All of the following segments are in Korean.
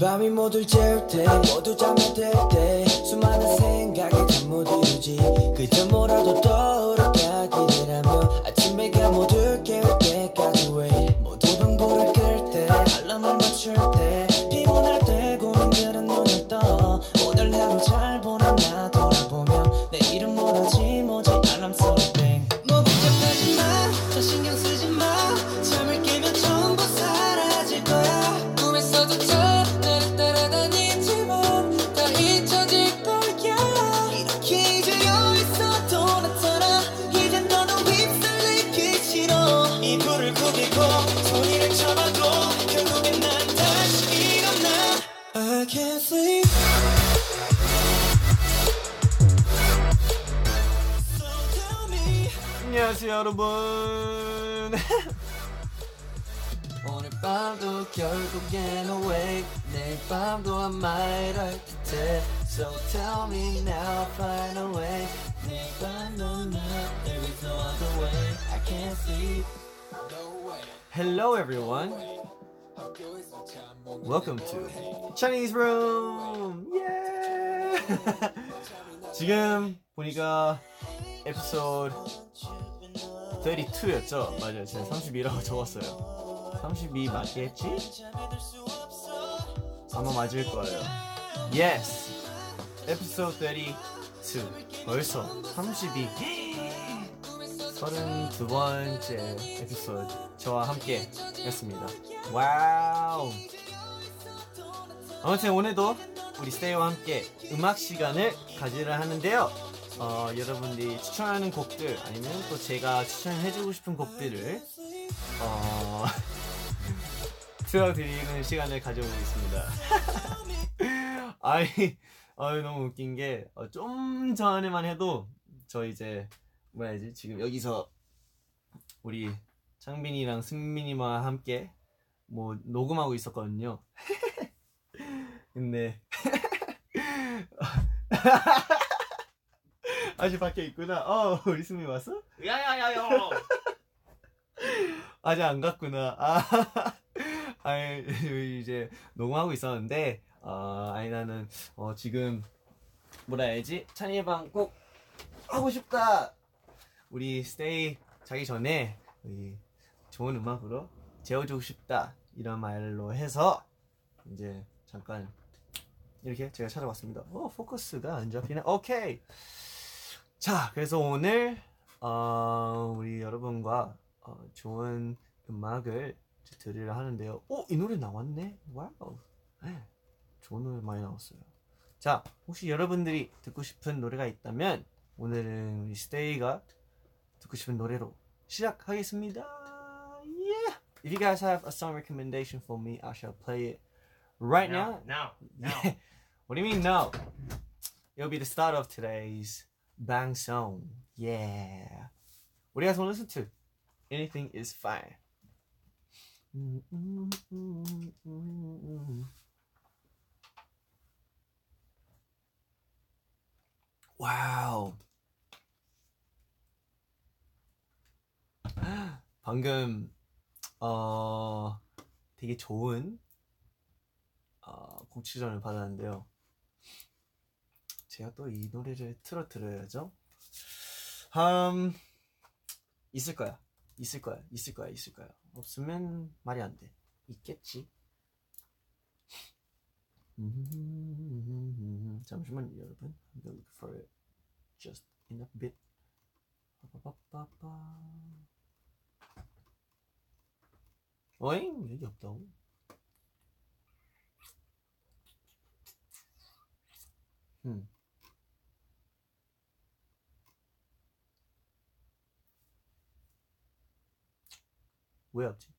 밤이 모두 재울때 모두 잠이 들때 수많은 생각이 잠못 이루지. 그저 뭐라도 떠 여러분 오늘 밤도 결국엔 awake 내일 밤도 I might 할 듯해 So tell me now find a way 내일 밤도 나 There is no other way I can't sleep Hello everyone Welcome to Chinese Room 예 지금 보니까 에피소드 32였죠? 맞아요 제가 32라고 적었어요 32 맞겠지? 아마 맞을 거예요 Yes 에피소드 32 벌써 32 32번째 에피소드 저와 함께 했습니다. Wow. 아무튼 오늘도 우리 스테이와 함께 음악 시간을 가지려 하는데요. 어, 여러분들이 추천하는 곡들 아니면 또 제가 추천해주고 싶은 곡들을 어, 틀어드리는 시간을 가져보고 있습니다. 아이, 아이 너무 웃긴 게좀 전에만 해도 저 이제 뭐라 해야지 지금 여기서 우리 창빈이랑 승민이와 함께 뭐 녹음하고 있었거든요. 근데 아직 밖에 있구나. 어 우리 승민 왔어? 야야야야 아직 안 갔구나. 아, 아니 이제 녹음하고 있었는데 어, 아니 나는 어, 지금 뭐라 해야지 찬이의 방 꼭 하고 싶다. 우리 스테이 자기 전에 우리 좋은 음악으로 재워주고 싶다 이런 말로 해서 이제 잠깐 이렇게 제가 찾아봤습니다. 어 포커스가 안 잡히네. 오케이. 자 그래서 오늘 어, 우리 여러분과 어, 좋은 음악을 들으려 하는데요. 오, 이 노래 나왔네. Wow. 네, 좋은 노래 많이 나왔어요. 자, 혹시 여러분들이 듣고 싶은 노래가 있다면 오늘은 우리 스테이가 듣고 싶은 노래로 시작하겠습니다. Yeah. If you guys have a song recommendation for me, I shall play it right now. now now Yeah. What do you mean no? It'll be the start of today's bang song. Yeah. What do you guys want to listen to? Anything is fine. 와우. 방금 어 되게 좋은 어, 곡 추천을 받았는데요. 제가 또 이 노래를 틀어 드려야죠. 음, 있을 거야. 있을 거야. 있을 거야. 있을 거야. 없으면 말이 안 돼. 있겠지. 잠시만 여러분. I'm gonna look for it just in a bit. 어잉 여기 없다고? 음. 왜 없지?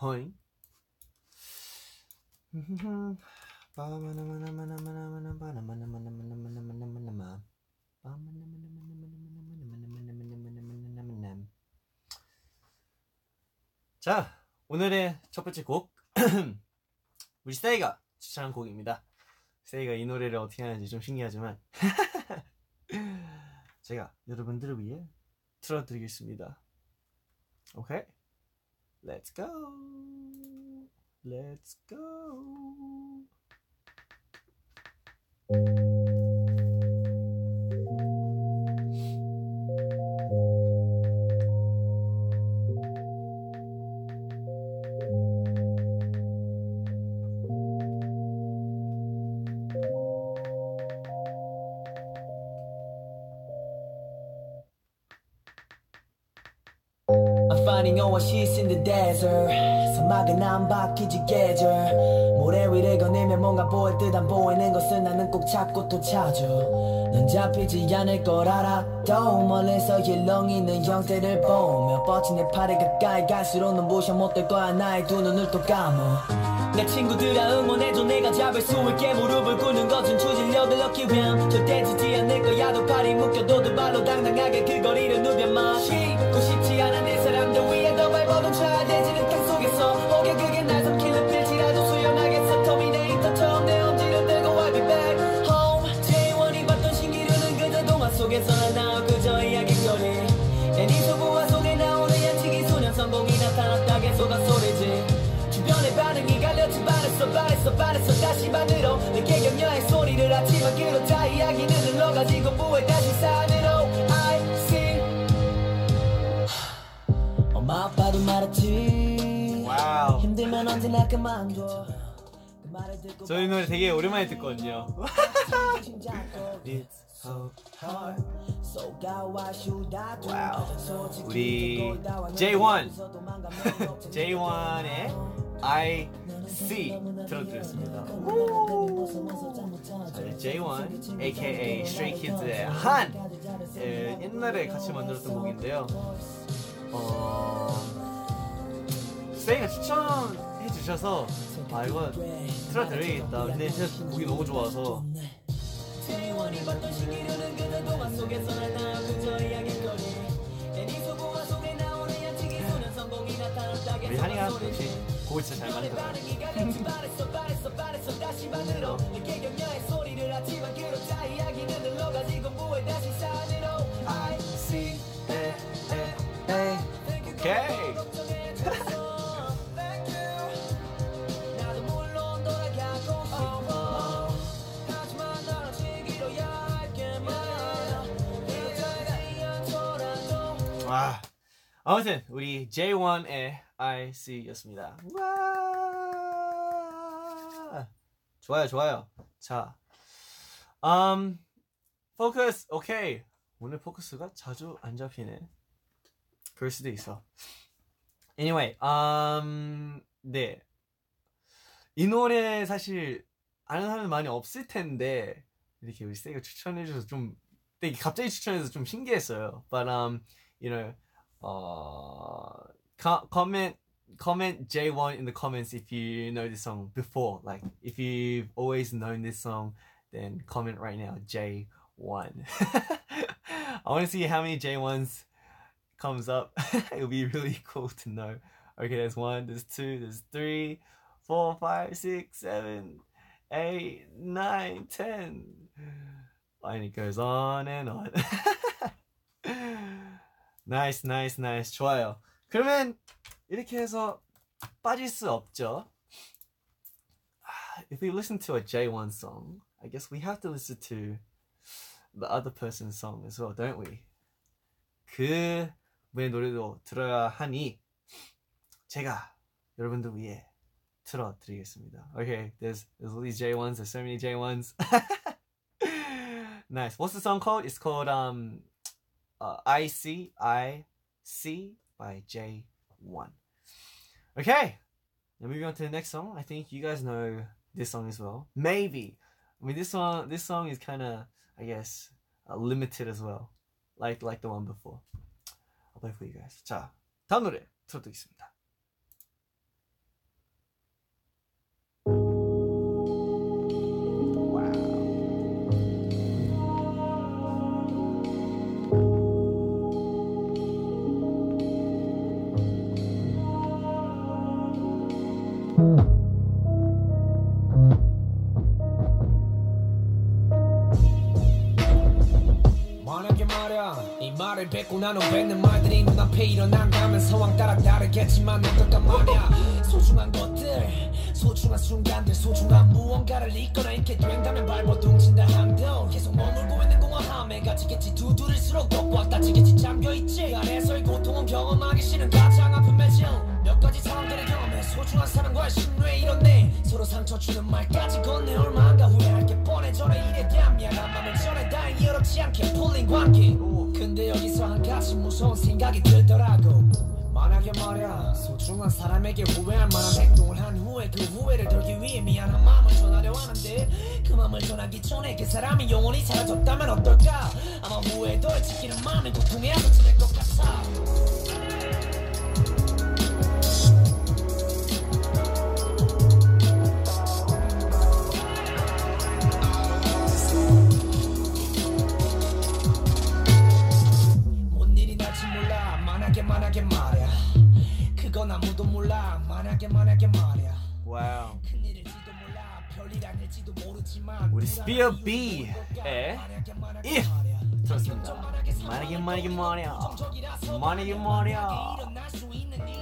허잉? 자, 오늘의 첫 번째 곡 우리 스테이가 추천한 곡입니다. 세이가 이 노래를 어떻게 하는지 좀 신기하지만 제가 여러분들을 위해 틀어드리겠습니다. 오케이? Let's go! Let's go. Finding oasis in the desert. 사막은 안 바뀌지 계절. 모래 위를 거닐면 뭔가 보일 듯 안 보이는 것을 나는 꼭 찾고 또 찾아. 넌 잡히지 않을 걸 알아도 멀리서 일렁이는 형태를 보며 뻗친 내 팔이 가까이 갈수록 넌 보셔 못될 거야. 나의 두 눈을 또 감어 내 친구들아 응원해줘. 내가 잡을 수 있게 무릎을 꿇는 것은 추진력을 얻기 위함. 절대 지지 않을 거야. 두 팔이 묶여도 두 발로 당당하게 그 거리를 누벼만 가지고 부에 다시 산으로 I see. 엄마 아빠도 말했지. 와우. 힘들면 언제나 그만둬 그 말을 듣고 저이 노래 되게 오랜만에 듣거든요. So hard. 우리 J1 J1의 I C 들어드렸습니다. J1 aka Stray Kids의 한 예, 옛날에 같이 만들었던 곡인데요. 어, 스테이가 추천해 주셔서 아 이거 틀어드려야겠다. 근데 진짜 곡이 너무 좋아서 J1이 봤던 신기루는 그저 동화 속에서 나타나 그저 이야기거리. 내네 소부화 속에 나오는 양치기 소년 성공이 나타났다 우리 한이가 역시 곡을 진짜 잘 만들어. 반응이 아무튼 우리 J1의 I C였습니다. 와. 좋아요, 좋아요. 자, um, 포커스. 오케이. 오늘 포커스가 자주 안 잡히네. 그럴 수도 있어. Anyway, um, 네. 이 노래 사실 아는 사람 많이 없을 텐데 이렇게 우리 세이가 추천해줘서 좀 되게 갑자기 추천해서 좀 신기했어요. But um, you know, uh, co- comment comment J1 in the comments if you know this song before. Like if you've always known this song, then comment right now J1. I want to see how many J1s comes up. It'll be really cool to know. Okay, there's one, there's two, there's three, four, five, six, seven, eight, nine, ten. And it goes on and on. 나이스 나이스 나이스 좋아요 그러면 이렇게 해서 빠질 수 없죠 아, If we listen to a J1 song I guess we have to listen to the other person's song as well don't we 그 분의 노래도 들어야 하니 제가 여러분들 위해 틀어드리겠습니다 Okay there's, there's all these J1s there's so many J1s nice what's the song called? It's called um uh, I C I C by J1. Okay, now moving on to the next song. I think you guys know this song as well. Maybe. I mean, this song. This song is kind of, I guess, uh, limited as well, like like the one before. I'll play for you guys. 자, 다음 노래 틀어드리겠습니다. 이 말을 뱉고 나는 뱉는 말들이 눈앞에 일어난다면 상황 따라 다르겠지만 어떨까 말야. 소중한 것들 소중한 순간들 소중한 무언가를 잊거나 잃게 된다면 발버둥 친다 함도 계속 머물고 있는 공허함에 갇히겠지. 두드릴수록 꽉꽉 닫히겠지. 잠겨있지. 그 안에서의 고통은 경험하기 싫은 가장 아픈 매질 몇 가지 상황들을 경험해 소중한 사람과의 신뢰 이뤘네. 서로 상처 주는 말까지 건네. 얼마인가 후회할 게 뻔해. 전에 일에 대한 미안한 맘을 전해 다행히 어렵지 않게 풀린 관계. 근데 여기서 한 가지 무서운 생각이 들더라고 만약에 말야. 소중한 사람에게 후회할 만한 행동을 한 후에 그 후회를 덜기 위해 미안한 마음을 전하려 하는데 그 마음을 전하기 전에 그 사람이 영원히 사라졌다면 어떨까? 아마 후회에 덜 지키는 마음이 고통에 앞서칠 것 같아 그건 아무도 몰라 만약에 만약에 말야 와우. 큰일일지도 몰라 별일 아닐지도 모르지만 우리 스피어 B의 만약에 If 말야 들었습니다. 만약에 만약에 말이야. 만약에 말이야.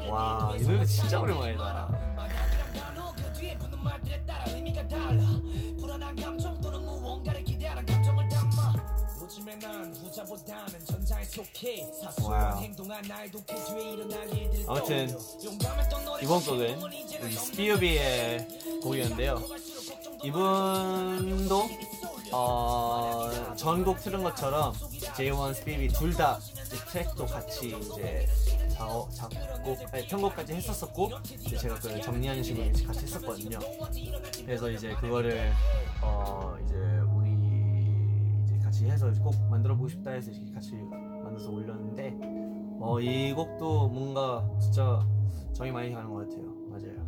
와, 이 노래 진짜 오랜만이다. 그 불안한 감정 또는 무언가를 기대하는 요즘에 난 후자보다는 전자에 속해 사소한. 행동한 나에도 그 뒤에 일어날 일들을 아무튼 이번 곡은 스피어비의 곡이었는데요. 이분도 어, 전곡 틀은 것처럼 J1, 스피비 둘 다 트랙도 같이 이제 작업, 작곡, 아니, 편곡까지 했었었고 이제 제가 그걸 정리하는 식으로 같이 했었거든요. 그래서 이제 그거를 어 이제 같이 해서 꼭 만들어 보고 싶다 해서 이렇게 같이 만들어서 올렸는데 어 이 곡도 뭔가 진짜 정이 많이 가는 것 같아요. 맞아요.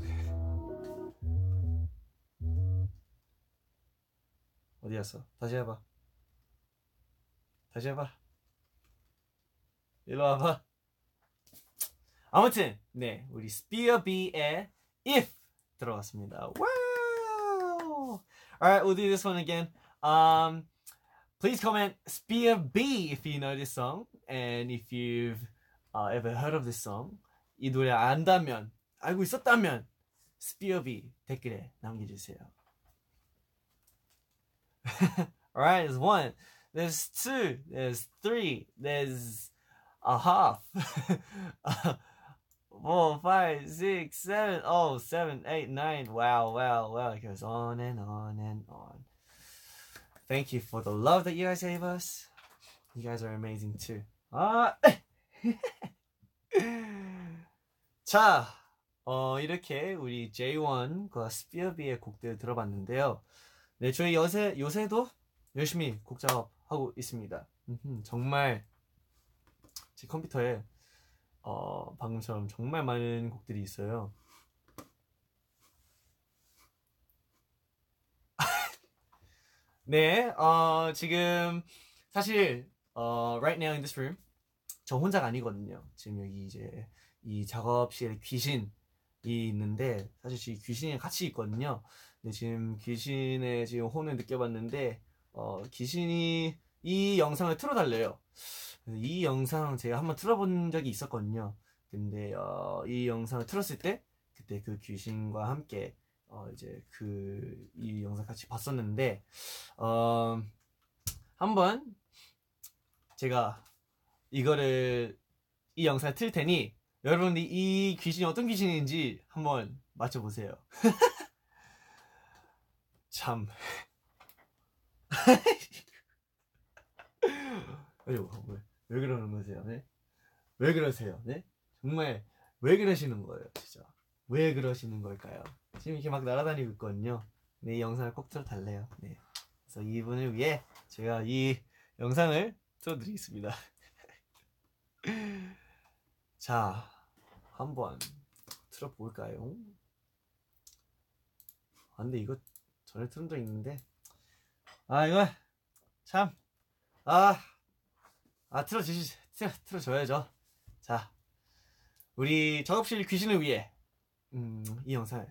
어디 갔어? 다시 해봐. 다시 해봐. 일로 와봐. 아무튼 네 우리 스피어 B의 If 들어갔습니다. Wow. Alright, we'll do this one again. Um, please comment Spear B if you know this song and if you've uh, ever heard of this song. 이 노래 안다면 알고 있었다면 Spear B 댓글에 남겨주세요. Alright, there's one, there's two, there's three, there's a half. four, five, six, seven, oh, seven, eight, nine. Wow, wow, wow. It goes on and on and on. Thank you for the love that you guys gave us. You guys are amazing too. 아, 자, 어, 이렇게 우리 J1과 스피어비의 곡들 들어봤는데요. 네, 저희 요새, 요새도 열심히 곡 작업하고 있습니다. 정말 제 컴퓨터에 어, 방금처럼 정말 많은 곡들이 있어요. 네, 어, 지금 사실 어, right now in this room 저 혼자가 아니거든요. 지금 여기 이제 이 작업실에 귀신이 있는데 사실 지금 귀신이 같이 있거든요. 근데 지금 귀신의 지금 혼을 느껴봤는데 어, 귀신이 이 영상을 틀어달래요. 이 영상 제가 한번 틀어본 적이 있었거든요. 근데 어, 이 영상을 틀었을 때 그때 그 귀신과 함께 어, 이제 그 이 영상 같이 봤었는데 어, 한번 제가 이거를 이 영상을 틀 테니 여러분이 이 귀신이 어떤 귀신인지 한번 맞춰보세요. 참. 아유, 왜, 왜 그러는 거세요? 네? 왜 그러세요? 네? 정말 왜 그러시는 거예요, 진짜? 왜 그러시는 걸까요? 지금 이렇게 막 날아다니고 있거든요. 네, 이 영상을 꼭 틀어달래요. 네. 그래서 이분을 위해 제가 이 영상을 틀어드리겠습니다. 자, 한번 틀어볼까요? 아, 근데 이거 전에 틀은 적 있는데, 아, 이거 참, 아, 아, 틀어주시, 틀어, 틀어줘야죠. 자, 우리 작업실 귀신을 위해, 음, 이 영상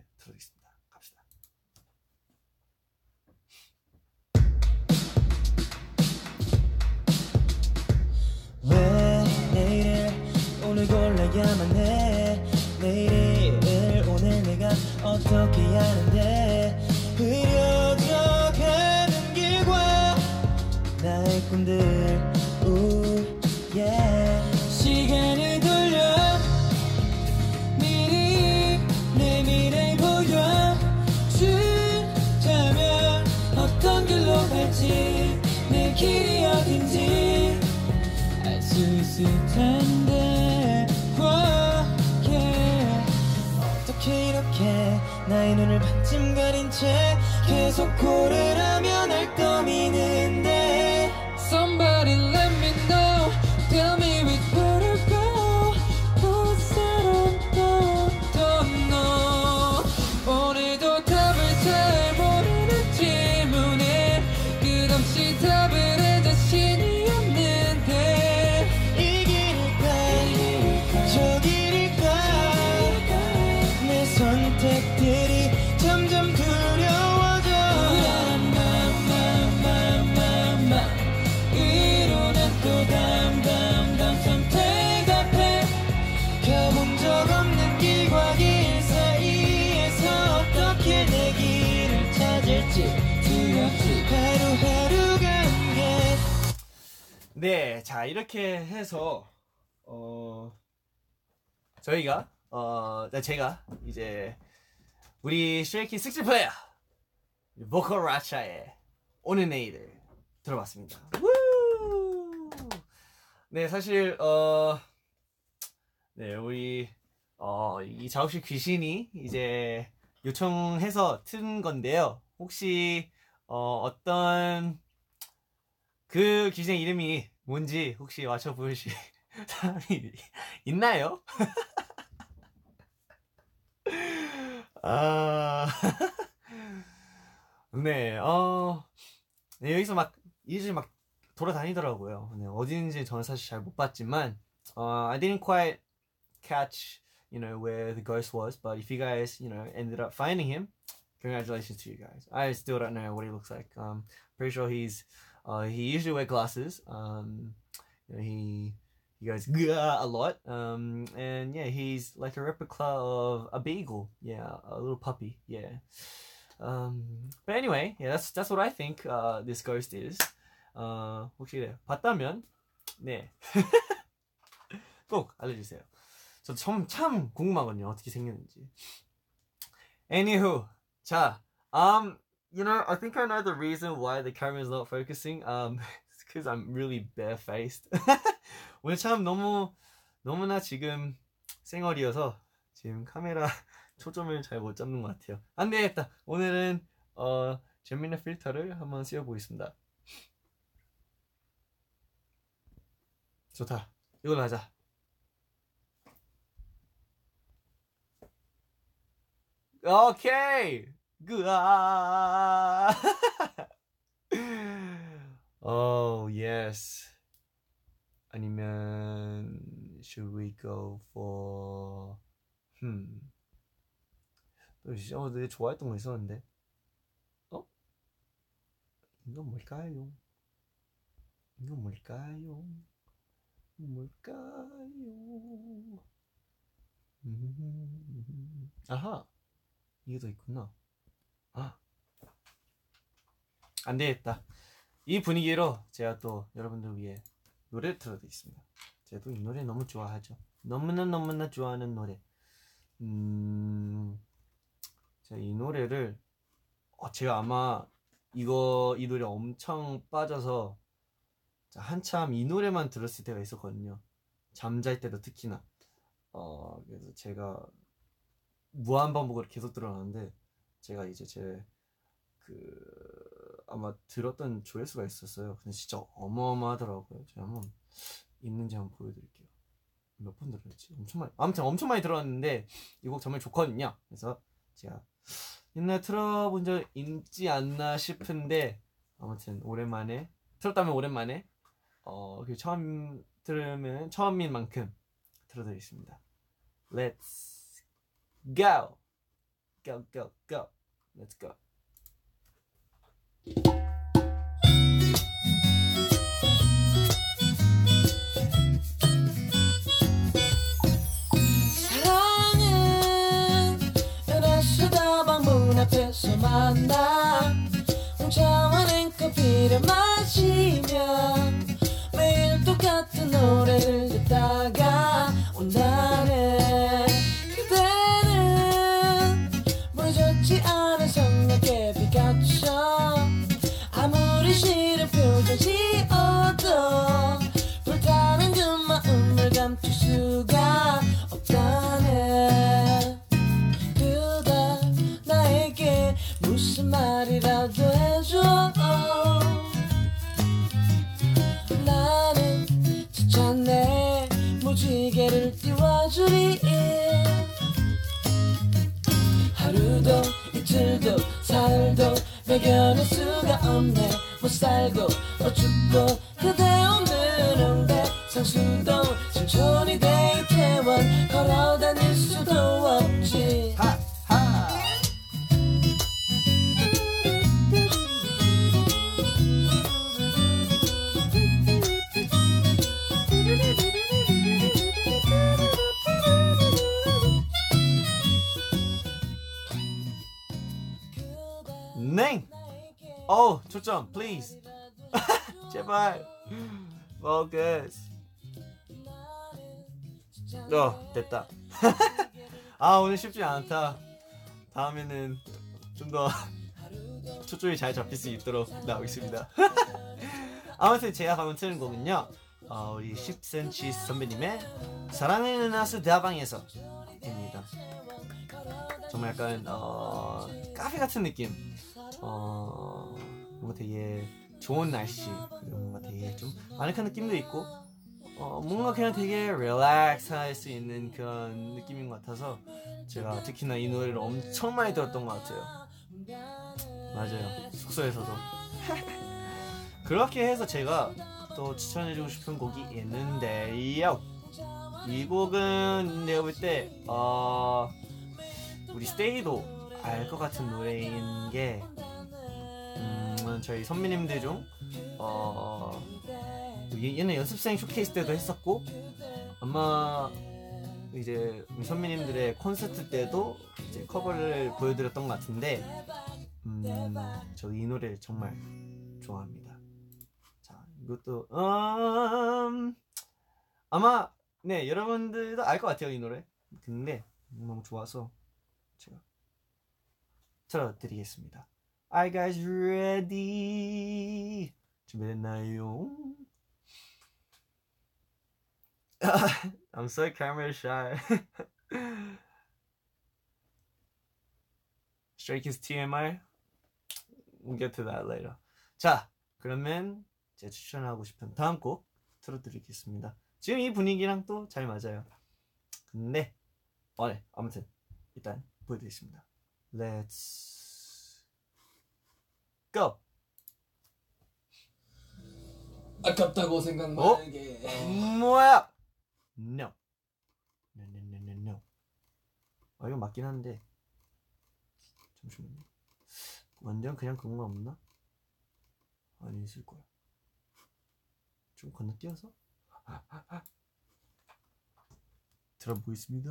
네, 자 이렇게 해서 어 저희가 어 네, 제가 이제 우리 슈레이키 식스 플레이어 보컬 라차의 오늘 내일을 들어봤습니다. 우! 네, 사실 어 네, 우리 어 이 작업실 귀신이 이제 요청해서 튼 건데요. 혹시 어 어떤 그 귀신의 이름이 뭔지 혹시 맞춰 보실 사람이 있나요? 아, 네, 어, 네, 여기서 막 이제 막 돌아다니더라고요. 네, 어디인지 저는 사실 잘 못 봤지만, 어, I didn't quite catch, you know, where the ghost was, but if you guys, you know, ended up finding him, congratulations to you guys. I still don't know what he looks like. Um, pretty sure he's uh, he usually wear glasses. Um, you know, he he goes "Gah" a lot. Um, and yeah, he's like a replica of a beagle. Yeah, a little puppy. Yeah. Um, but anyway, yeah, that's that's what I think uh, this ghost is. 어, 혹시 네, 봤다면 네. 꼭 알려주세요. 저 참, 참 궁금하거든요. 어떻게 생겼는지. Anywho, 자, um, you know, I think I know the reason why the camera is not focusing. Um, it's because I'm really barefaced. 오늘 참 너무 너무나 지금 생얼이어서 지금 카메라 초점을 잘 못 잡는 것 같아요. 안 되겠다. 오늘은 어 재미있는 필터를 한번 씌워보겠습니다. 좋다. 이걸로 하자. 오케이. 그아. oh yes. 아니면 should we go for hmm. 어, 되게 좋아했던 거 있었는데. 어? 이건 뭘까요? 이건 뭘까요? 뭘까요? 음, 아하. 이게 더 있구나. 아. 안 되겠다. 이 분위기로 제가 또 여러분들 위해 노래를 틀어드리겠습니다. 제가 또 이 노래 너무 좋아하죠. 너무나 너무나 좋아하는 노래. 음, 제가 이 노래를, 어, 제가 아마 이거, 이 노래 엄청 빠져서 한참 이 노래만 들었을 때가 있었거든요. 잠잘 때도 특히나. 어, 그래서 제가 무한 반복으로 계속 들어놨는데 제가 이제 제 그 아마 들었던 조회수가 있었어요. 근데 진짜 어마어마하더라고요. 제가 한번 있는지 한번 보여드릴게요. 몇 번 들었지? 엄청 많이. 아무튼 엄청 많이 들었는데 이 곡 정말 좋거든요. 그래서 제가 옛날 틀어본 적 있지 않나 싶은데 아무튼 오랜만에 틀었다면 오랜만에 어, 그 처음 들으면 처음인 만큼 들어드리겠습니다. Let's go, go, go, go. Let's go. 사랑은 연애수 다방 문 앞에서 만나 홍차와 냉커피를 마시며 노래를 듣다가 띄워주리 하루도 이틀도 사흘도 배겨낼 수가 없네. 못 살고 못 죽고 그대 없는 홍대 상수도. 신촌이 대이태원 걸어 다닐 어, 초점, please. 제발. focus. 어, 됐다. 아, 오늘 쉽지 않다. 다음에는 좀 더 초점이 잘 잡힐 수 있도록 나오겠습니다. 아무튼 제가 방금 틀은 곡은요. 어, 우리 10cm 선배님의 사랑의 나스 대방에서 입니다. 정말 약간 어, 카페 같은 느낌. 어, 뭔가 되게 좋은 날씨 그리고 뭔가 되게 좀 아늑한 느낌도 있고 어, 뭔가 그냥 되게 릴렉스 할 수 있는 그런 느낌인 것 같아서 제가 특히나 이 노래를 엄청 많이 들었던 것 같아요. 맞아요. 숙소에서도. 그렇게 해서 제가 또 추천해주고 싶은 곡이 있는데요. 이 곡은 내가 볼 때, 어, 우리 스테이도 알 것 같은 노래인 게, 음, 저희 선배님들 중, 어, 얘- 얘는 연습생 쇼케이스 때도 했었고, 아마 이제 선배님들의 콘서트 때도 이제 커버를 보여드렸던 것 같은데, 음, 저 이 노래를 정말 좋아합니다. 자, 이것도 음, 아마 네 여러분들도 알 것 같아요 이 노래. 근데 너무 좋아서 제가 틀어드리겠습니다. Are you guys ready? 준비됐나요? I'm so camera shy. Stray Kids TMI. We'll get to that later. 자, 그러면 제가 추천하고 싶은 다음 곡 틀어드리겠습니다. 지금 이 분위기랑 또 잘 맞아요. 근데, 어, 네, 아무튼 일단 보여드리겠습니다. Let's go. 아깝다고 어? 생각나게 뭐야? No. No, no, no, no, no. 아, 이거 맞긴 한데. 잠시만요. 완전 그냥 거 없나? 아니, 있을 거야. 좀 건너뛰어서? 들어보겠습니다.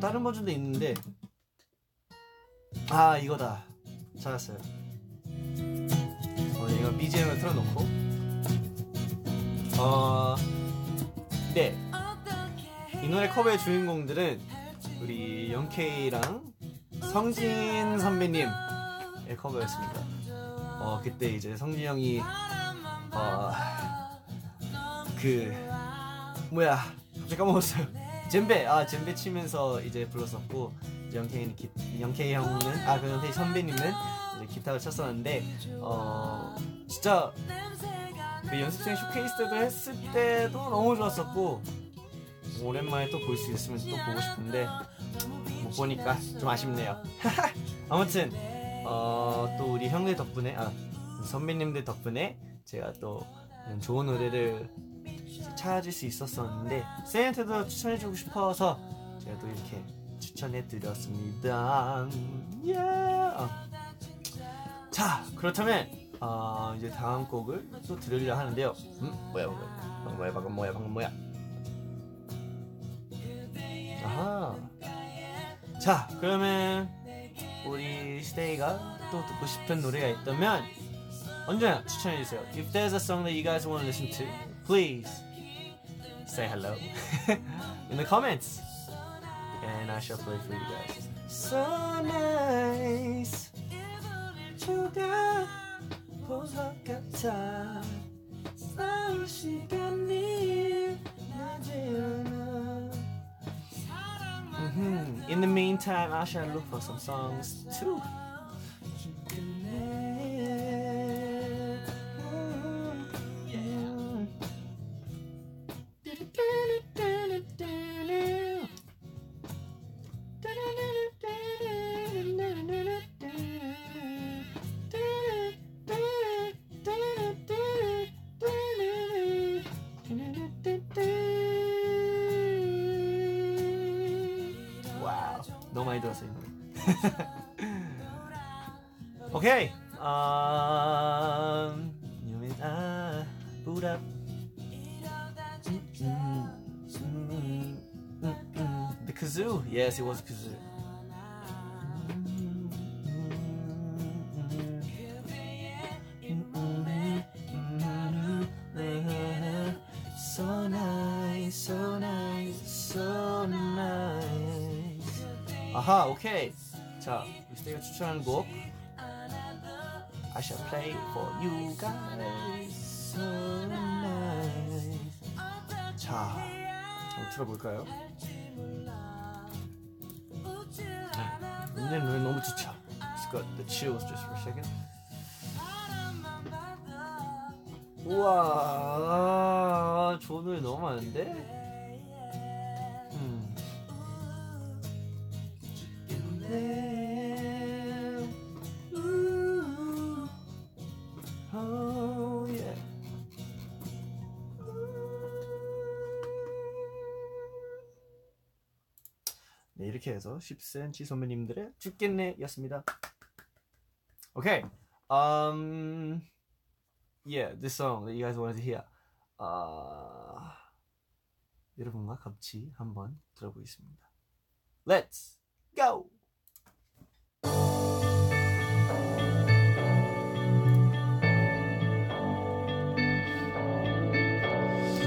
다른 버전도 있는데 아 이거다 찾았어요. 어 이거 BGM을 틀어놓고 어 네. 이 노래 커버의 주인공들은 우리 영케이랑 성진 선배님의 커버였습니다. 어 그때 이제 성진 형이 어그 뭐야 갑자기 까먹었어요. 젬베 아 젬베 치면서 이제 불렀었고 이제 영케이는 기, 영케이 형은 아그 영케이 선배님은 이제 기타를 쳤었는데 어 진짜 그 연습생 쇼케이스 때도 했을 때도 너무 좋았었고 오랜만에 또 볼 수 있으면 또 보고 싶은데 못 보니까 좀 아쉽네요. 아무튼 어, 또 우리 형들 덕분에 아 선배님들 덕분에 제가 또 좋은 노래를 찾을 수 있었었는데 쌤한테도 추천해주고 싶어서 제가 또 이렇게 추천해드렸습니다. 예. 어. 자 그렇다면 어, 이제 다음 곡을 또 들으려 하는데요. 음 뭐야 뭐야 방금 뭐야 방금 뭐야 방금 뭐야 아하. 자, 그러면 우리 시데이가 또 듣고 싶은 노래가 있다면 언제나 추천해 주세요. If there's a song that you guys want to listen to, please say hello in the comments, and I shall play for you guys. So nice, 주가 보석 같아. 싸울 시간이 나지 않아. Mhm. In the meantime, I shall look for some songs too. Yes, it was nice. 아하, 오케이. 자, 유스테가 추천하는 곡 I shall play for you guys. So nice. 자, 한번 들어볼까요? 네, 근데 노래 너무 좋죠. It's got the chills just for a second. 우와, 좋은 노래 너무 많은데? 네, 해서 10cm 선배님들의 죽겠네 였습니다. Okay. Um yeah, this song that you guys wanted to hear. 아 여러분과 같이 한번 들어보겠습니다. Let's go.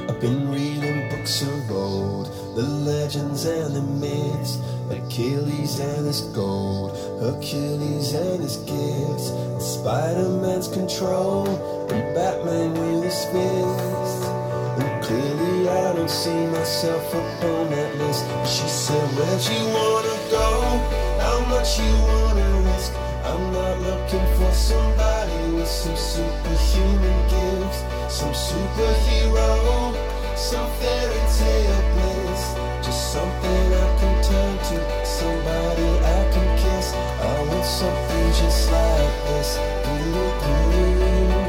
I've been reading books of old, the legends and the myths, Achilles and his gold, Hercules and his gifts, Spider-Man's control, and Batman with his fist. And clearly I don't see myself upon that list. She said, Where'd you wanna go? How much you wanna risk? I'm not looking for somebody with some superhuman gifts, some superhero, some fairy tale bliss. Just something I can turn to, somebody I can kiss. I want something just like this. Do-do-do, do-do-do,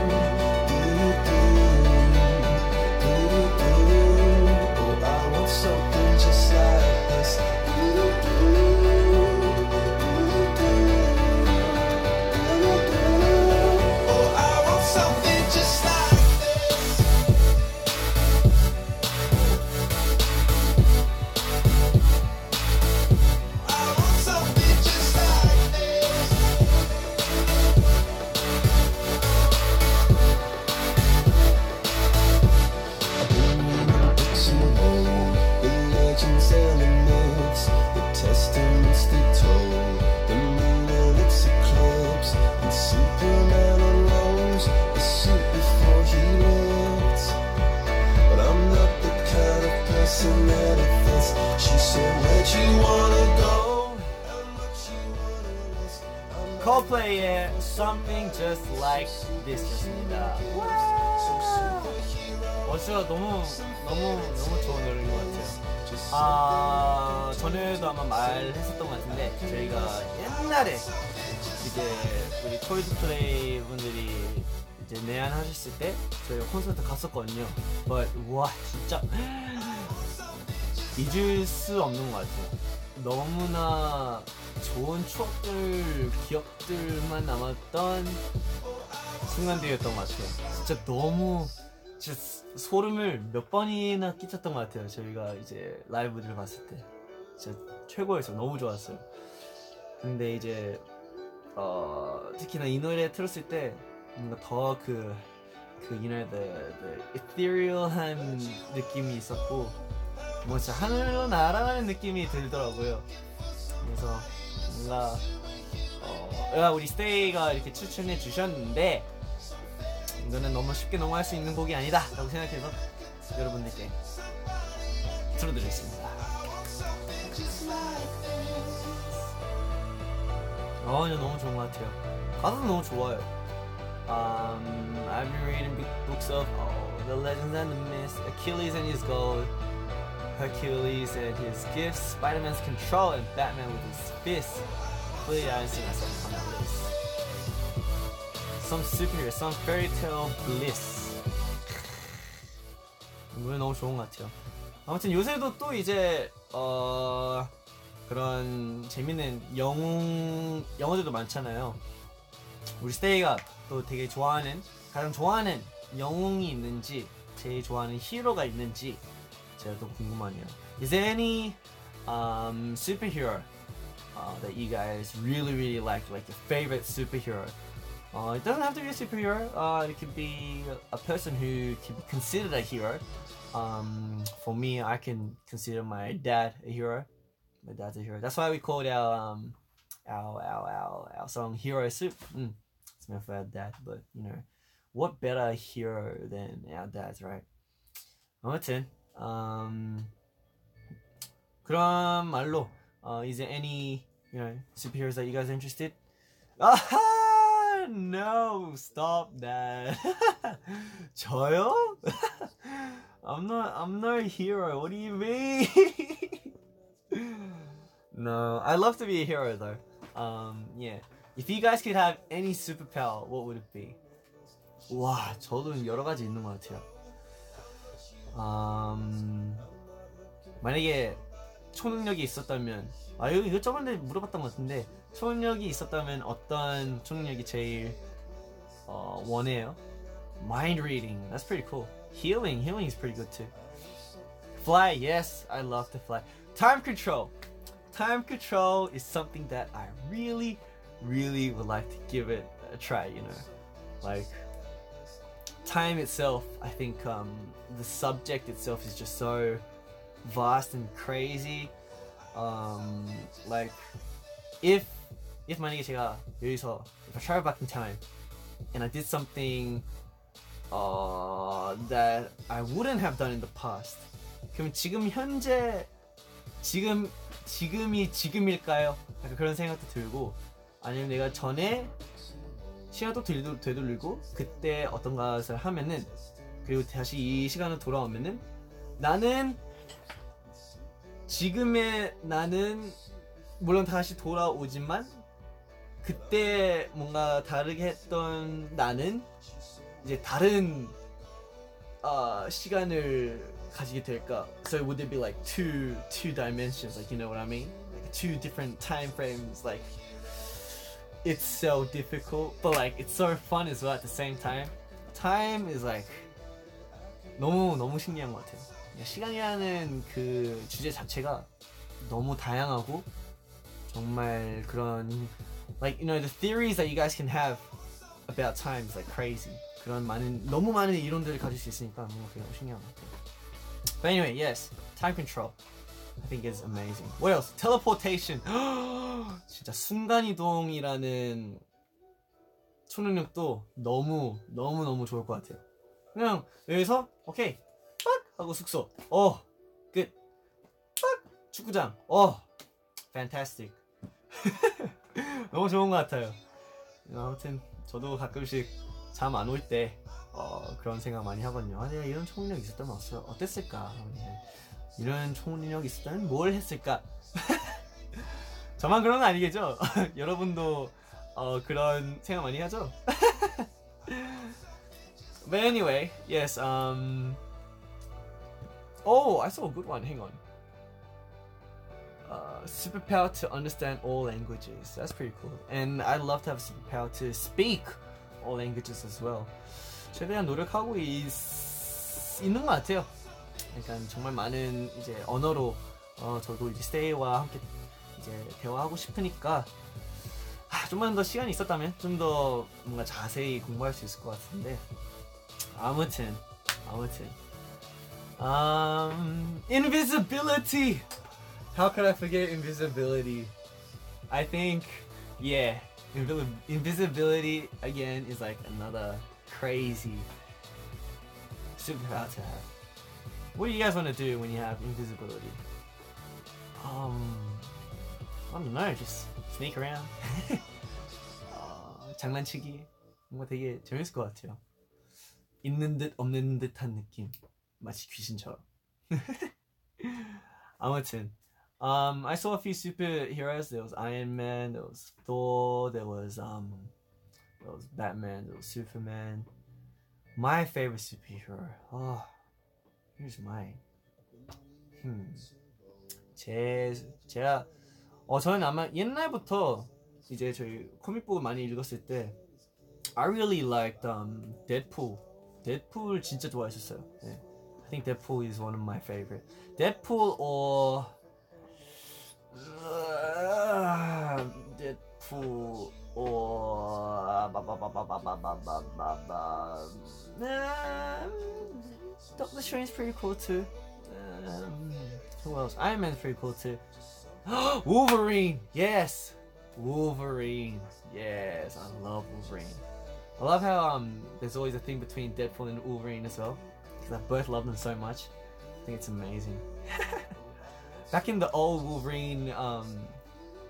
내한하셨을 때 저희가 콘서트 갔었거든요. But 와 진짜 잊을 수 없는 것 같아요. 너무나 좋은 추억들, 기억들만 남았던 순간들이었던 것 같아요. 진짜 너무 진짜 소름을 몇 번이나 끼쳤던 것 같아요. 저희가 이제 라이브들을 봤을 때 진짜 최고였어요. 너무 좋았어요. 근데 이제 어, 특히나 이 노래 들었을 때 뭔가 더그 그 know the, the ethereal한 느낌이 있었고 뭐 진짜 하늘로 날아가는 느낌이 들더라고요. 그래서 뭔가 어, 야, 우리 스테이가 이렇게 추천해 주셨는데 이거는 너무 쉽게 넘어갈 수 있는 곡이 아니다 라고 생각해서 여러분들께 들어드리겠습니다. 어, 이거 너무 좋은 것 같아요. 가사도 너무 좋아요. Um, I've been reading books of oh, the legends and the myths, Achilles and his gold, Hercules and his gifts, Spider-Man's control, and Batman with his fists. Clearly, I didn't see myself on that list. Some superhero, some fairy tale bliss. 노래 너무 좋은 것 같아요. 아무튼 요새도 또 이제 어 그런 재밌는 영웅 영어들도 많잖아요. 우리 스테이가 또 되게 좋아하는 가장 좋아하는 영웅이 있는지 제일 좋아하는 히어로가 있는지 제가 또 궁금하네요. Is there any um, superhero uh, that you guys really really like, like your favorite superhero? Uh, it doesn't have to be a superhero. Uh, it could be a person who can be considered a hero. Um, for me, I can consider my dad a hero. My dad's a hero. That's why we called our um, our our our, our song "Hero Soup." Mm, it's meant for our dad, but you know, what better hero than our dads, right? 아무튼 um, 그런 말로 uh, is there any you know superheroes that you guys are interested? Ah, no, stop that. 저요? I'm not. I'm not a hero. What do you mean? no, I love to be a hero though. Um, yeah. If you guys could have any superpower, what would it be? 와, 저도 여러 가지 있는 것 같아요. 음, 만약에 초능력이 있었다면, 아 이거 이거 저번에 물어봤던 것 같은데 초능력이 있었다면 어떤 초능력이 제일 어, 원해요? Mind reading, that's pretty cool. Healing, healing is pretty good too. Fly, yes, I love to fly. Time control. Time control is something that I really, really would like to give it a try, you know. Like, time itself, I think um, the subject itself is just so vast and crazy. Um, like, if, if 만약에 제가 여기서, if I travel back in time and I did something uh, that I wouldn't have done in the past. 그럼 지금 현재 지금 지금이 지금일까요? 약간 그런 생각도 들고 아니면 내가 전에 시간도 되돌- 되돌리고 그때 어떤 것을 하면은 그리고 다시 이 시간으로 돌아오면은 나는 지금의 나는 물론 다시 돌아오지만 그때 뭔가 다르게 했던 나는 이제 다른 어, 시간을 가지게 될까? So would it be like two two dimensions? Like you know what I mean? Like two different time frames. Like it's so difficult, but like it's so fun as well at the same time. Time is like 너무 너무 신기한 것 같아요. 시간이라는 그 주제 자체가 너무 다양하고 정말 그런 like you know the theories that you guys can have about time is like crazy. 그런 많은 너무 많은 이론들을 가질 수 있으니까 너무 신기한 것 같아요. But anyway, yes, time control. I think is amazing. What else? Teleportation. 진짜 순간 이동이라는 초능력도 너무 너무 너무 좋을 것 같아요. 그냥 여기서 오케이 빡 하고 숙소. 어, 끝. 빡 축구장. 어, fantastic. 너무 좋은 것 같아요. 아무튼 저도 가끔씩 잠 안 올때 어, 그런 생각 많이 하거든요. 아, 내가 이런 초능력 있었다면 어땠- 어땠을까? 네. 이런 초능력 있었다면 뭘 했을까? 저만 그런 건 아니겠죠? 여러분도 어, 그런 생각 많이 하죠? But anyway, yes. Um. Oh, I saw a good one. Hang on. Uh, superpower to understand all languages. That's pretty cool. And I'd love to have superpower to speak all languages as well. 최대한 노력하고 있, 있는 것 같아요. 그러니까 정말 많은 이제 언어로 어, 저도 이제 스테이와 함께 이제 대화하고 싶으니까 아, 좀만 더 시간이 있었다면 좀 더 뭔가 자세히 공부할 수 있을 것 같은데 아무튼 아무튼 um invisibility how could I forget invisibility I think yeah invisibility again is like another crazy superpower to have what do you guys want to do when you have invisibility um I don't know just sneak around 어, 장난치기 뭔가 되게 재밌을 것 같아요 있는 듯 없는 듯한 느낌 마치 귀신처럼 아무튼 um, I saw a few superheroes there was Iron Man there was Thor there was um, there was Batman there was Superman my favorite superhero oh here's mine hmm. 제 제가 어 저는 아마 옛날부터 이제 저희 코믹북을 많이 읽었을 때 I really liked um, Deadpool. Deadpool 진짜 좋아했었어요. 네. I think Deadpool is one of my favorite. Deadpool or uh, Deadpool or um, Doctor Strange pretty cool too. Um, who else? Iron Man's pretty cool too. Wolverine, yes. Wolverine, yes. I love Wolverine. I love how um there's always a thing between Deadpool and Wolverine as well because I both love them so much. I think it's amazing. Back in the old Wolverine um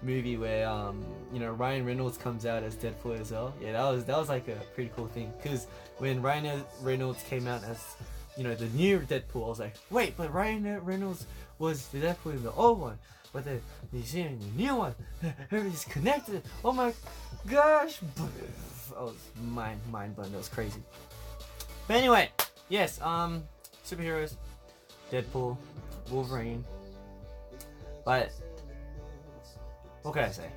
movie where um you know Ryan Reynolds comes out as Deadpool as well. Yeah, that was that was like a pretty cool thing because when Ryan Reynolds came out as you know the new Deadpool, I was like, wait, but Ryan Reynolds was the Deadpool in the old one. But then you see in the new one, everything's connected. Oh my gosh! I was mind mind blown. That was crazy. But anyway, yes. Um, superheroes, Deadpool, Wolverine. But what can I say?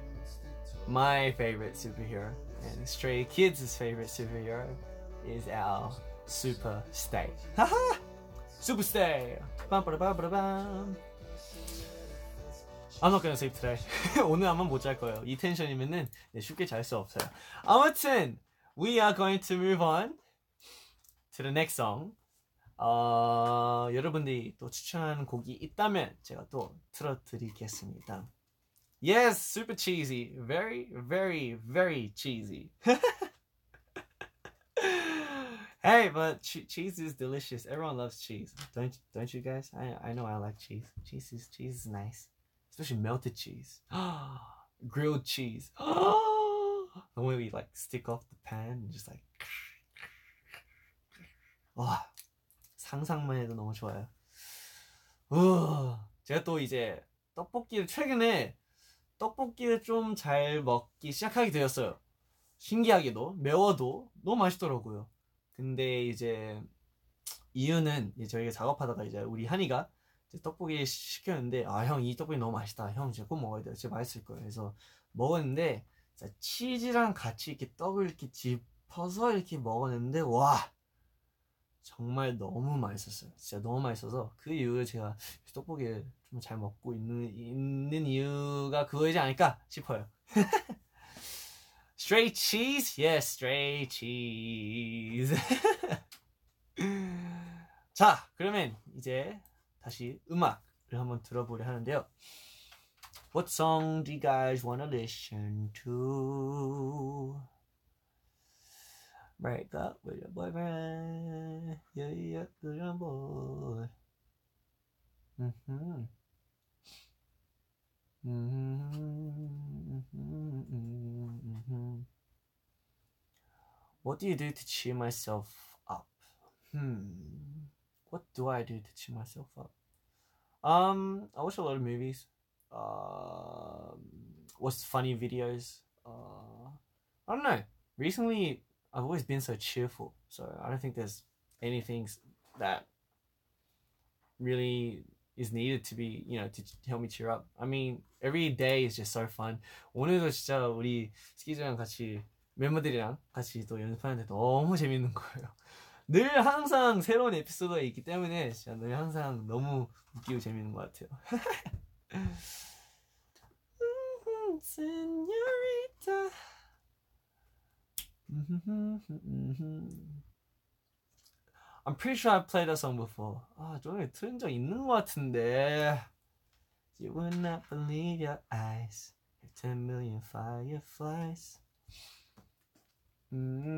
My favorite superhero and Stray Kids' favorite superhero is our Da, ba, da, bum. I'm not gonna sleep today. 오늘 아마 못잘 거예요. 이 텐션이면은 네, 쉽게 잘 수 없어요. 아무튼 we are going to move on to the next song. 어, 여러분들이 또 추천하는 곡이 있다면 제가 또 틀어드리겠습니다. Yes, super cheesy. Very, very, very cheesy. Hey, but che- cheese is delicious. Everyone loves cheese. Don't don't you guys? I I know I like cheese. Cheese is cheese is nice. Especially melted cheese. Grilled cheese. the way we like stick off the pan and just like 와 상상만 해도 너무 좋아요. 우 제가 또 이제 떡볶이를 최근에 떡볶이를 좀 잘 먹기 시작하게 되었어요. 신기하게도 매워도 너무 맛있더라고요. 근데 이제 이유는 이제 저희가 작업하다가 이제 우리 한이가 이제 떡볶이 시켰는데 아 형 이 떡볶이 너무 맛있다. 형 진짜 꼭 먹어야 돼요. 진짜 맛있을 거예요. 그래서 먹었는데 치즈랑 같이 이렇게 떡을 이렇게 짚어서 이렇게 먹었는데 와 정말 너무 맛있었어요. 진짜 너무 맛있어서 그 이후로 제가 떡볶이를 좀 잘 먹고 있는 있는 이유가 그거이지 않을까 싶어요. Straight cheese? Yes, straight cheese. 자, 그러면 이제 다시 음악을 한번 들어보려 하는데요. What song do you guys want to listen to? Break up with your boyfriend. Yeah, yeah, good on boy. Mm-hmm. Mm-hmm. What do you do to cheer myself up? Hmm. What do I do to cheer myself up? Um, I watch a lot of movies. Um, watch funny videos. Uh, I don't know. Recently, I've always been so cheerful, so I don't think there's anything that really is needed to be, you know, to help me cheer up. I mean, every day is just so fun. 오늘도 진짜 우리 스키즈랑 같이 멤버들이랑 같이 또 연습하는데 너무 재밌는 거예요. 늘 항상 새로운 에피소드가 있기 때문에 진짜 늘 항상 너무 웃기고 재밌는 것 같아요. I'm pretty sure I've played that song before. 아, 저번에 들은 적 있는 것 같은데. You would not believe your eyes. If 10 million fireflies. Mm,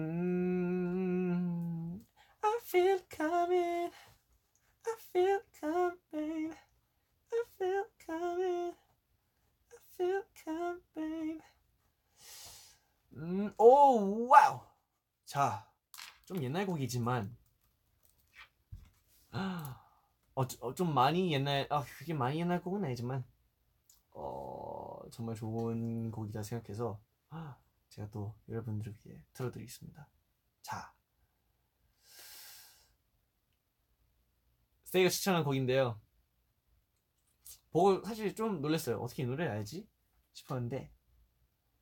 I feel coming. I feel coming. I feel coming. I feel coming. 음, 오, 와우. 자, 좀 옛날 곡이지만, 어, 좀- 어, 좀 많이 옛날, 아, 그게 많이 옛날 곡은 아니지만, 어, 정말 좋은 곡이다 생각해서, 제가 또 여러분들을 위해 틀어드리겠습니다. 자, 스테이가 추천한 곡인데요. 보고 사실 좀 놀랐어요. 어떻게 이 노래를 알지? 싶었는데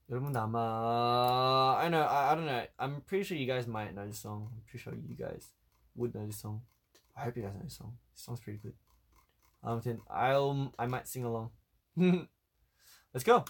여러분도 아마 I know I, I don't know I'm pretty sure you guys might know this song. I'm pretty sure you guys would know this song. I hope you guys know this song. This song's pretty good. Um, I'll I might sing along. Let's go.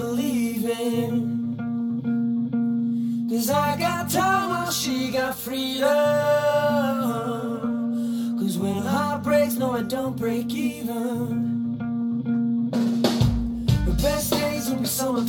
Believe in. Cause I got time while she got freedom. Cause when a heart breaks, no, I don't break even. The best days will be summer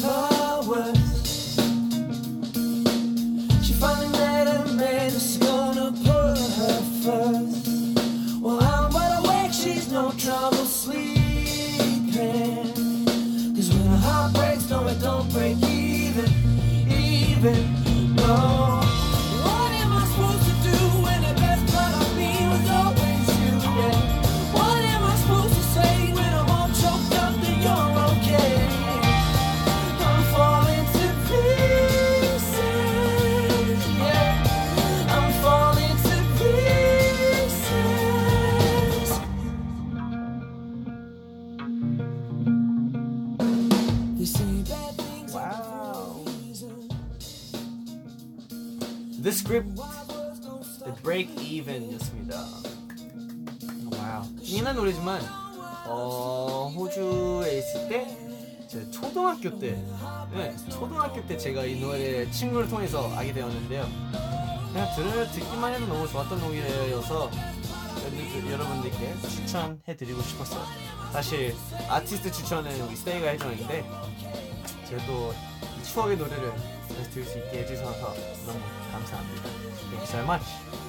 Break Even이었습니다. Wow. 옛날 노래지만 어, 호주에 있을 때 제 초등학교 때 네, 초등학교 때 제가 이 노래를 친구를 통해서 알게 되었는데요. 그냥 들을 듣기만 해도 너무 좋았던 노래여서 여러분들- 여러분들께 추천해드리고 싶었어요. 사실 아티스트 추천은 우리 스테이가 해줬는데 제가 또 이 추억의 노래를 다시 들을 수 있게 해주셔서 너무 감사합니다. Thank you so much.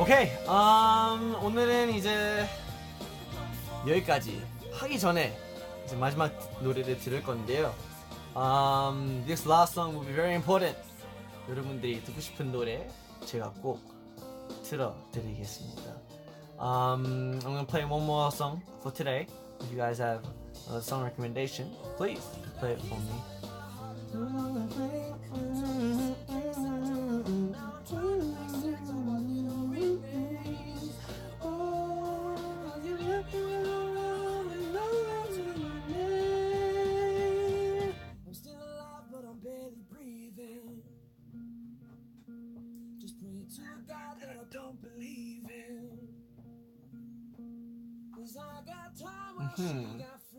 오케이, 음, 오늘은 이제 여기까지 하기 전에 이제 마지막 노래를 들을 건데요. Um, this last song will be very important. 여러분들이 듣고 싶은 노래 제가 꼭 틀어드리겠습니다. Um, I'm gonna play one more song for today. If you guys have a song recommendation, please play it for me.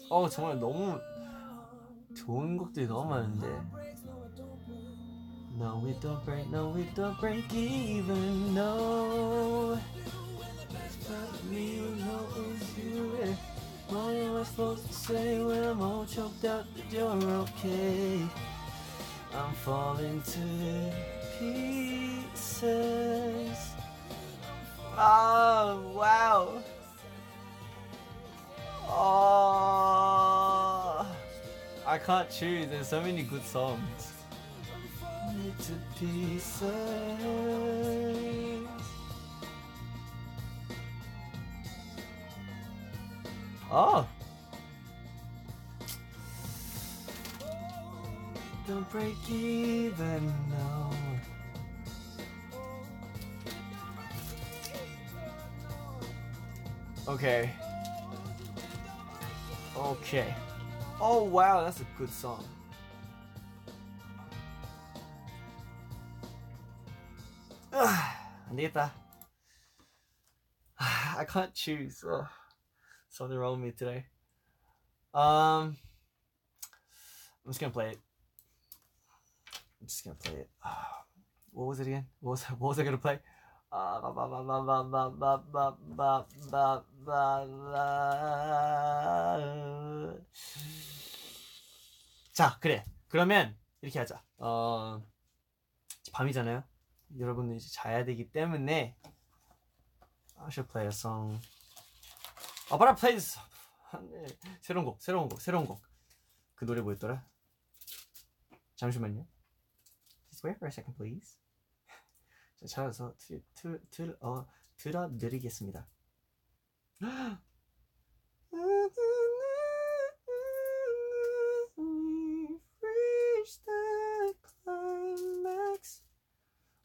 어 정말 너무 좋은 곡들이 너무 많은데. No, we don't break, no, we don't break even, no. But me, no, it's you. eh. What am I supposed to say when I'm all choked out that you're okay? I'm falling to pieces. Oh, wow. Oh, I can't choose. There's so many good songs. Me to pieces. Oh. Don't break even now. Okay. Okay. Oh wow, that's a good song. Ugh, Anita. I can't choose. Ugh. Something wrong with me today. Um, I'm just gonna play it. I'm just gonna play it. What was it again? What was, what was I gonna play? 자, 그래. 그러면 이렇게 하자. 어, 밤이잖아요. 여러분들 이제 자야 되기 때문에 I should play a song. 아, 바라 플레이 새로운 곡, 새로운 곡, 새로운 곡. 그 노래 뭐였더라? 잠시만요. Just wait for a second, please. 자, 찾아서 틀, 틀, 틀, 어, 들어드리겠습니다.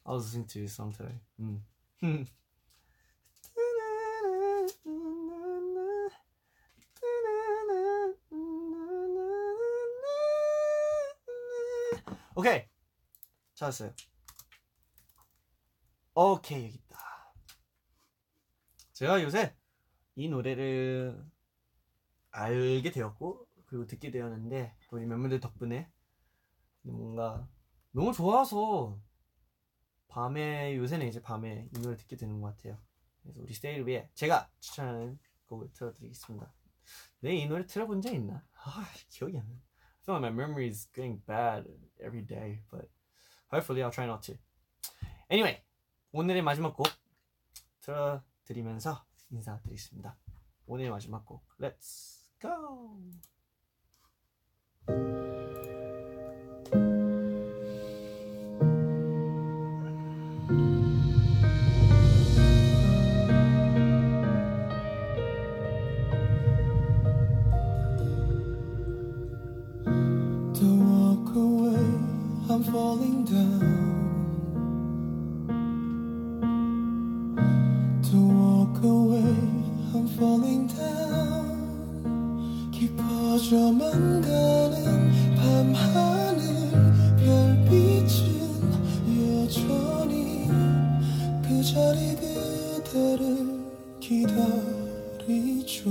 I was listening to this song today. Mm. 오케이 찾았어요. 오케이 여기 있다. 제가 요새 이 노래를 알게 되었고 그리고 듣게 되었는데 우리 멤버들 덕분에 뭔가 너무 좋아서 밤에 요새는 이제 밤에 이 노래 듣게 되는 것 같아요. 그래서 우리 스테이를 위해 제가 추천하는 곡을 틀어드리겠습니다. 내 이 노래 틀어본 적 있나? 아 기억이 안 나. I feel like my memory is getting bad every day, but hopefully I'll try not to. Anyway, 오늘의 마지막 곡 틀어드리면서 인사드리겠습니다. 오늘의 마지막 곡, Let's go!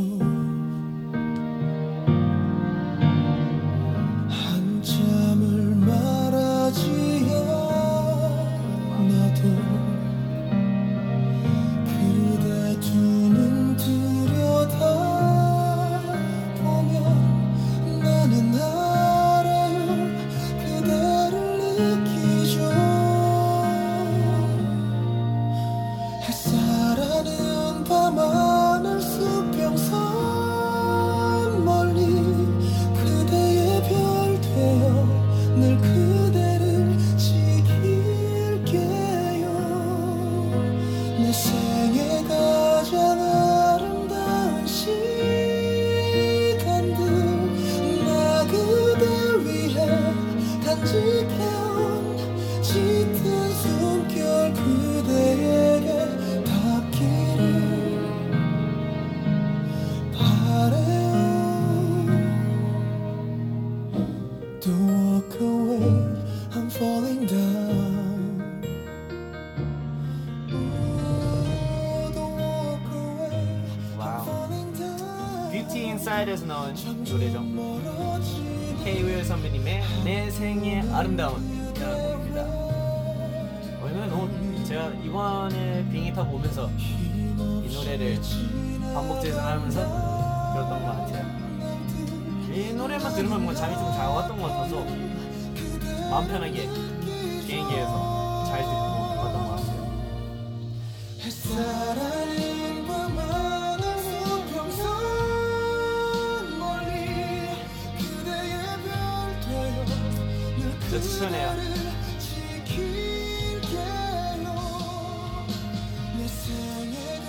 you.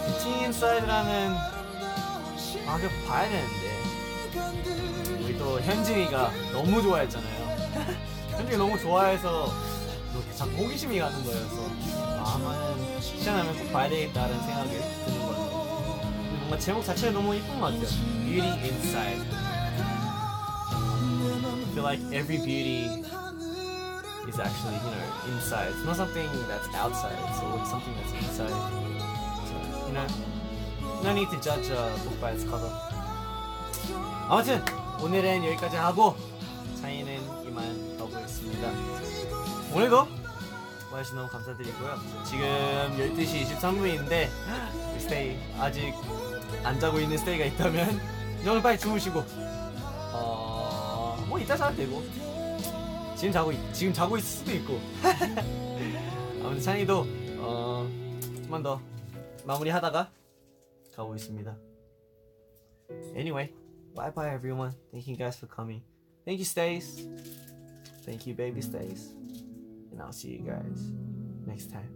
비팅 인사이드라는 아 그거 봐야 되는데 우리 또 현진이가 너무 좋아했잖아요. 현진이 너무 좋아해서 뭐 자꾸 호기심이 가는 거여서 아, 아마는 시간 나면 꼭 봐야 되겠다는 생각이 드는 거예요. 뭔가 제목 자체가 너무 이쁜 것 같아요. Beauty Inside. I feel like every beauty is actually, you know, inside. It's not something that's outside. It's always something that's inside. So, you know, no need to judge a book by its cover. 아무튼 오늘은 여기까지 하고 차이는 이만 가보겠습니다. 오늘도 와주셔서 너무 감사드리고요. 지금 12시 23분인데 스테이 아직 안 자고 있는 스테이가 있다면 오늘 빨리 주무시고 어 뭐 이따 자도 되고 지금 자고 있, 지금 자고 있을 수도 있고 아무튼 찬이도 어 좀만 더 마무리하다가 가보겠습니다. Anyway, bye bye everyone. Thank you guys for coming. Thank you, Stace. Thank you, baby Stace. And I'll see you guys next time.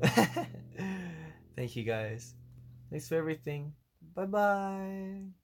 Thank you guys. Thanks for everything. Bye bye.